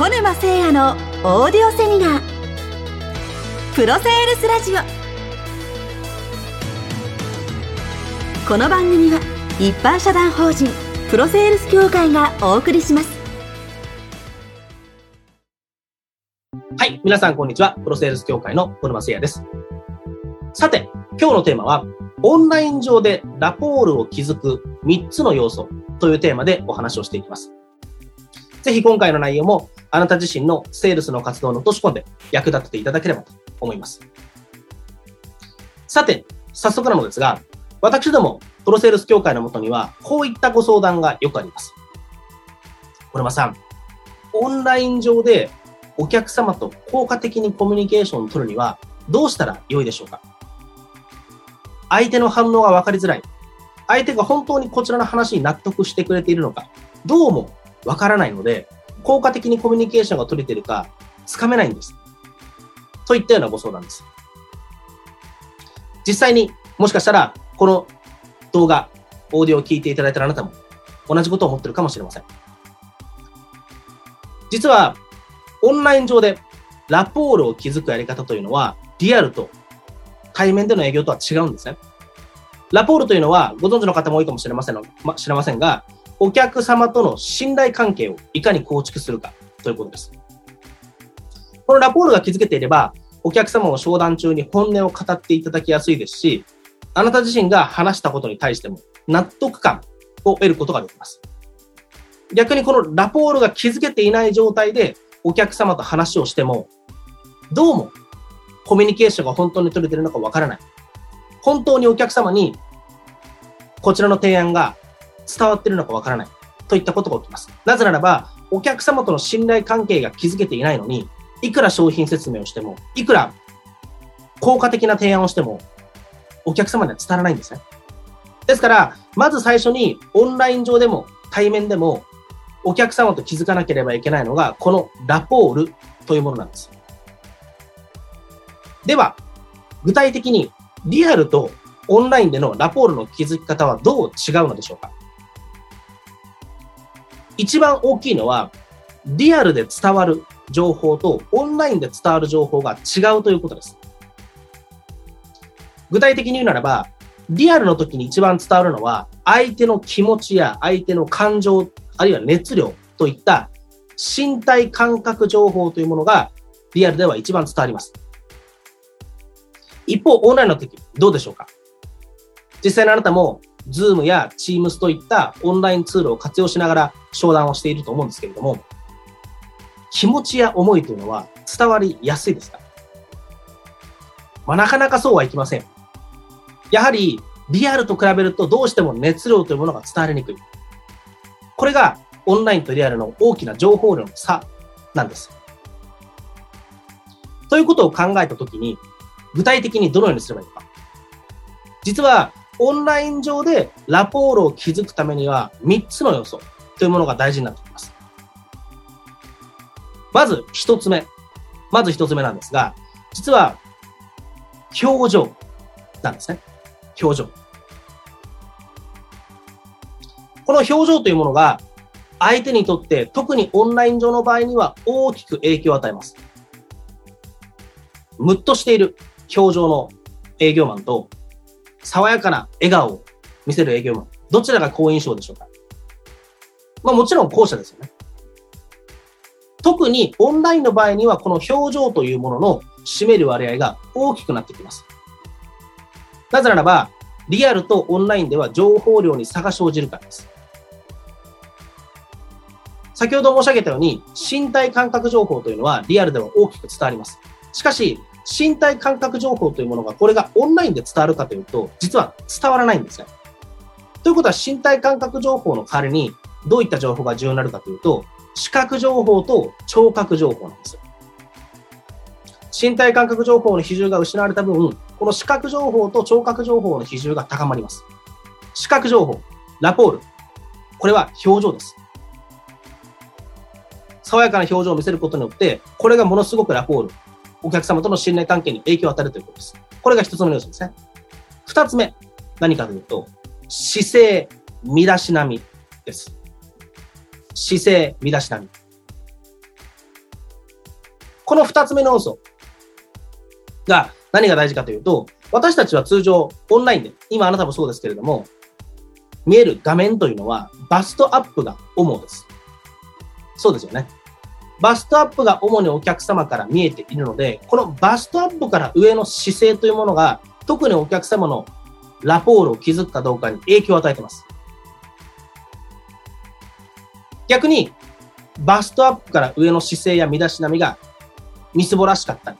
小沼誠也のオーディオセミナープロセールスラジオこの番組は一般社団法人プロセールス協会がお送りしますはい、皆さんこんにちは。プロセールス協会の小沼誠也です。さて、今日のテーマは、オンライン上でラポールを築く3つの要素というテーマでお話をしていきます。ぜひ今回の内容もあなた自身のセールスの活動に落とし込んで役立てていただければと思います。さて、早速なのですが、私どもプロセールス協会のもとにはこういったご相談がよくあります。小沼さん、オンライン上でお客様と効果的にコミュニケーションを取るにはどうしたら良いでしょうか？相手の反応が分かりづらい。相手が本当にこちらの話に納得してくれているのか、どうも分からないので、効果的にコミュニケーションが取れてるか、つかめないんです。といったようなご相談です。実際にもしかしたら、この動画、オーディオを聞いていただいたあなたも同じことを思ってるかもしれません。実は、オンライン上でラポールを築くやり方というのは、リアルと対面での営業とは違うんですね。ラポールというのは、ご存知の方も多いかもしれませんの、ま、知れませんが、お客様との信頼関係をいかに構築するかということです。このラポールが築けていれば、お客様を商談中に本音を語っていただきやすいですし、あなた自身が話したことに対しても納得感を得ることができます。逆にこのラポールが築けていない状態でお客様と話をしても、どうもコミュニケーションが本当に取れているのかわからない。本当にお客様にこちらの提案が伝わってるのかわからない。といったことが起きます。なぜならば、お客様との信頼関係が築けていないのに、いくら商品説明をしても、いくら効果的な提案をしても、お客様には伝わらないんですね。ですから、まず最初にオンライン上でも対面でもお客様と気づかなければいけないのが、このラポールというものなんです。では、具体的にリアルとオンラインでのラポールの築き方はどう違うのでしょうか一番大きいのは、リアルで伝わる情報とオンラインで伝わる情報が違うということです。具体的に言うならば、リアルの時に一番伝わるのは、相手の気持ちや相手の感情、あるいは熱量といった身体感覚情報というものがリアルでは一番伝わります。一方、オンラインの時、どうでしょうか？実際にあなたも、Zoom や Teams といったオンラインツールを活用しながら商談をしていると思うんですけれども、気持ちや思いというのは伝わりやすいですか？まあ、なかなかそうはいきません。やはり、リアルと比べるとどうしても熱量というものが伝わりにくい。これがオンラインとリアルの大きな情報量の差なんです。ということを考えたときに、具体的にどのようにすればいいのか。実は、オンライン上でラポールを築くためには3つの要素というものが大事になってきます。まず1つ目。まず1つ目なんですが、実は、表情なんですね。表情。この表情というものが相手にとって特にオンライン上の場合には大きく影響を与えます。ムッとしている表情の営業マンと爽やかな笑顔を見せる営業マン。どちらが好印象でしょうか？まあもちろん後者ですよね。特にオンラインの場合にはこの表情というものの占める割合が大きくなってきます。なぜならば、リアルとオンラインでは情報量に差が生じるからです。先ほど申し上げたように、身体感覚情報というのはリアルでは大きく伝わります。しかし、身体感覚情報というものが、これがオンラインで伝わるかというと、実は伝わらないんですね。ということは、身体感覚情報の代わりに、どういった情報が重要になるかというと、視覚情報と聴覚情報なんですよ。身体感覚情報の比重が失われた分、この視覚情報と聴覚情報の比重が高まります。視覚情報、ラポール。これは表情です。爽やかな表情を見せることによって、これがものすごくラポール、お客様との信頼関係に影響を与えるということです。これが一つ目の要素ですね。二つ目、何かというと、姿勢、身だしなみです。姿勢、身だしなみ。この二つ目の要素が何が大事かというと、私たちは通常オンラインで、今あなたもそうですけれども、見える画面というのはバストアップが主です。そうですよね。バストアップが主にお客様から見えているので、このバストアップから上の姿勢というものが、特にお客様のラポールを築くかどうかに影響を与えています。逆に、バストアップから上の姿勢や身だしなみがみすぼらしかったり、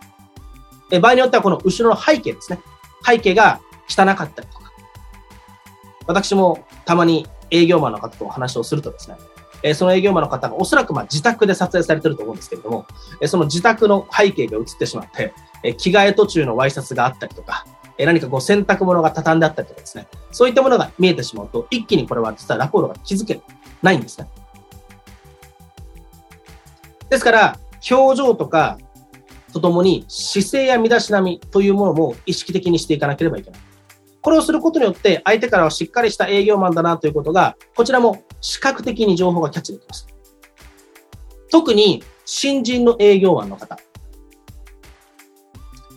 え場合によってはこの後ろの背景ですね。背景が汚かったりとか。私もたまに営業マンの方とお話をするとですね、えその営業マンの方がおそらくま自宅で撮影されてると思うんですけれども、えその自宅の背景が映ってしまって、え着替え途中のワイシャツがあったりとか、え何かこう洗濯物が畳んであったりとかですね、そういったものが見えてしまうと、一気にこれは実はラポールが気づけないんですね。ですから、表情とかとともに姿勢や身だしなみというものも意識的にしていかなければいけない。これをすることによって相手からはしっかりした営業マンだなということが、こちらも視覚的に情報がキャッチできます。特に新人の営業マンの方。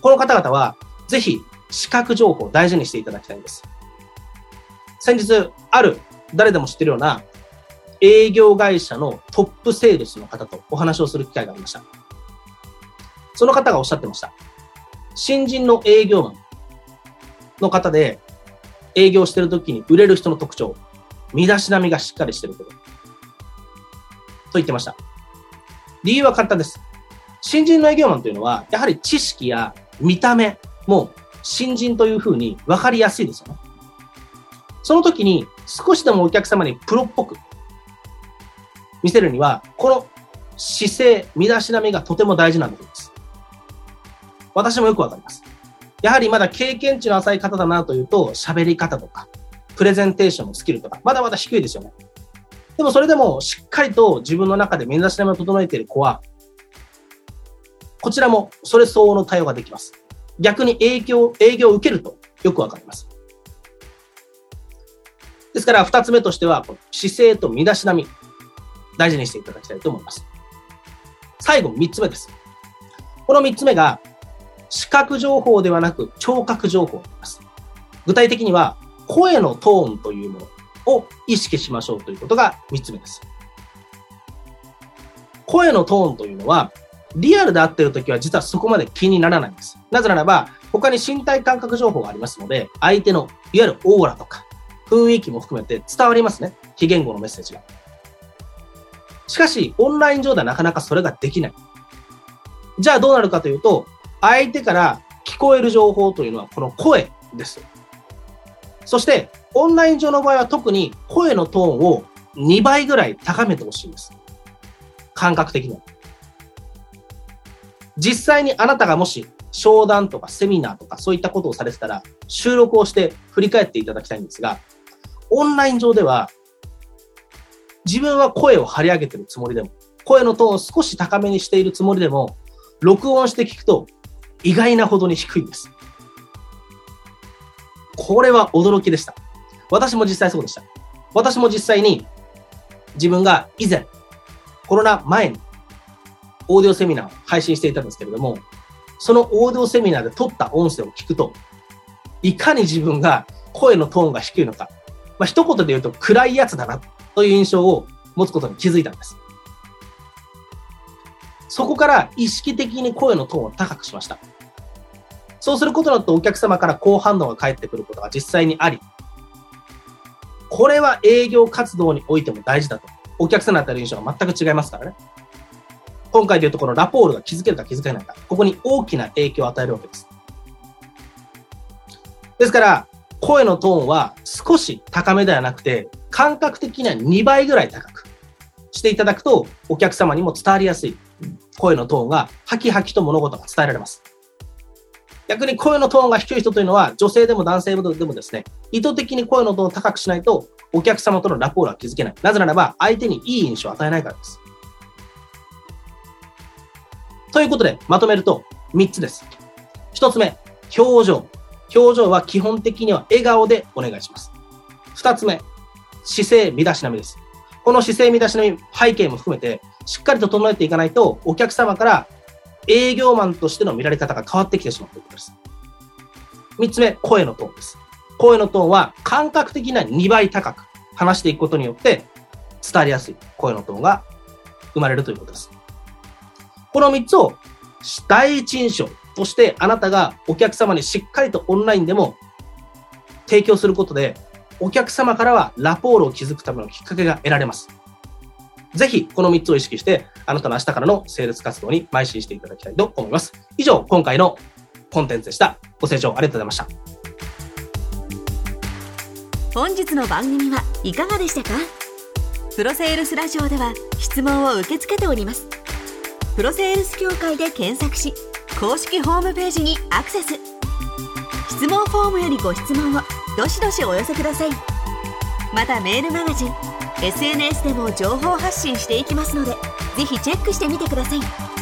この方々はぜひ視覚情報を大事にしていただきたいんです。先日、ある誰でも知ってるような営業会社のトップセールスの方とお話をする機会がありました。その方がおっしゃってました。新人の営業マンの方で、営業してる時に売れる人の特徴、身だしなみがしっかりしてること。と言ってました。理由は簡単です。新人の営業マンというのは、やはり知識や見た目も新人というふうに分かりやすいですよね。その時に少しでもお客様にプロっぽく見せるには、この姿勢、身だしなみがとても大事なんだと思います。私もよくわかります。やはりまだ経験値の浅い方だなというと、喋り方とか、プレゼンテーションのスキルとか、まだまだ低いですよね。でもそれでもしっかりと自分の中で目指しなみを整えている子は、こちらもそれ相応の対応ができます。逆に影響、営業を受けるとよくわかります。ですから二つ目としては、姿勢と身だしなみ、大事にしていただきたいと思います。最後、三つ目です。この三つ目が、視覚情報ではなく聴覚情報になります。具体的には、声のトーンというものを意識しましょうということが3つ目です。声のトーンというのは、リアルで会っているときは実はそこまで気にならないんです。なぜならば、他に身体感覚情報がありますので、相手のいわゆるオーラとか雰囲気も含めて伝わりますね。非言語のメッセージが。しかし、オンライン上ではなかなかそれができない。じゃあどうなるかというと、相手から聞こえる情報というのはこの声です。そして、オンライン上の場合は特に声のトーンを2倍ぐらい高めてほしいんです。感覚的に。実際にあなたがもし商談とかセミナーとかそういったことをされてたら収録をして振り返っていただきたいんですが、オンライン上では自分は声を張り上げてるつもりでも、声のトーンを少し高めにしているつもりでも、録音して聞くと意外なほどに低いんです。これは驚きでした。私も実際そうでした。私も実際に自分が以前、コロナ前にオーディオセミナーを配信していたんですけれども、そのオーディオセミナーで撮った音声を聞くと、いかに自分が声のトーンが低いのか、まあ、一言で言うと暗いやつだなという印象を持つことに気づいたんです。そこから意識的に声のトーンを高くしました。そうすることによってお客様から高反応が返ってくることが実際にあり、これは営業活動においても大事だと。お客様だったら印象が全く違いますからね。今回で言うとこのラポールが気づけるか気づけないか、ここに大きな影響を与えるわけです。ですから、声のトーンは少し高めではなくて、感覚的には2倍ぐらい高くしていただくと、お客様にも伝わりやすい声のトーンが、ハキハキと物事が伝えられます。逆に声のトーンが低い人というのは、女性でも男性でもですね、意図的に声のトーンを高くしないと、お客様とのラポールは築けない。なぜならば、相手にいい印象を与えないからです。ということで、まとめると、3つです。1つ目、表情。表情は基本的には笑顔でお願いします。2つ目、姿勢、身だしなみです。この姿勢、身だしなみ、背景も含めて、しっかりと整えていかないと、お客様から営業マンとしての見られ方が変わってきてしまうということです。三つ目、声のトーンです。声のトーンは感覚的な2倍高く話していくことによって伝わりやすい声のトーンが生まれるということです。この3つを第一印象としてあなたがお客様にしっかりとオンラインでも提供することでお客様からはラポールを築くためのきっかけが得られます。ぜひこの3つを意識してあなたの明日からのセールス活動に邁進していただきたいと思います。以上、今回のコンテンツでした。ご清聴ありがとうございました。本日の番組はいかがでしたか？プロセールスラジオでは質問を受け付けておりますプロセールス協会で検索し公式ホームページにアクセス質問フォームよりご質問をどしどしお寄せくださいまたメールマガジン SNS でも情報発信していきますのでぜひチェックしてみてください。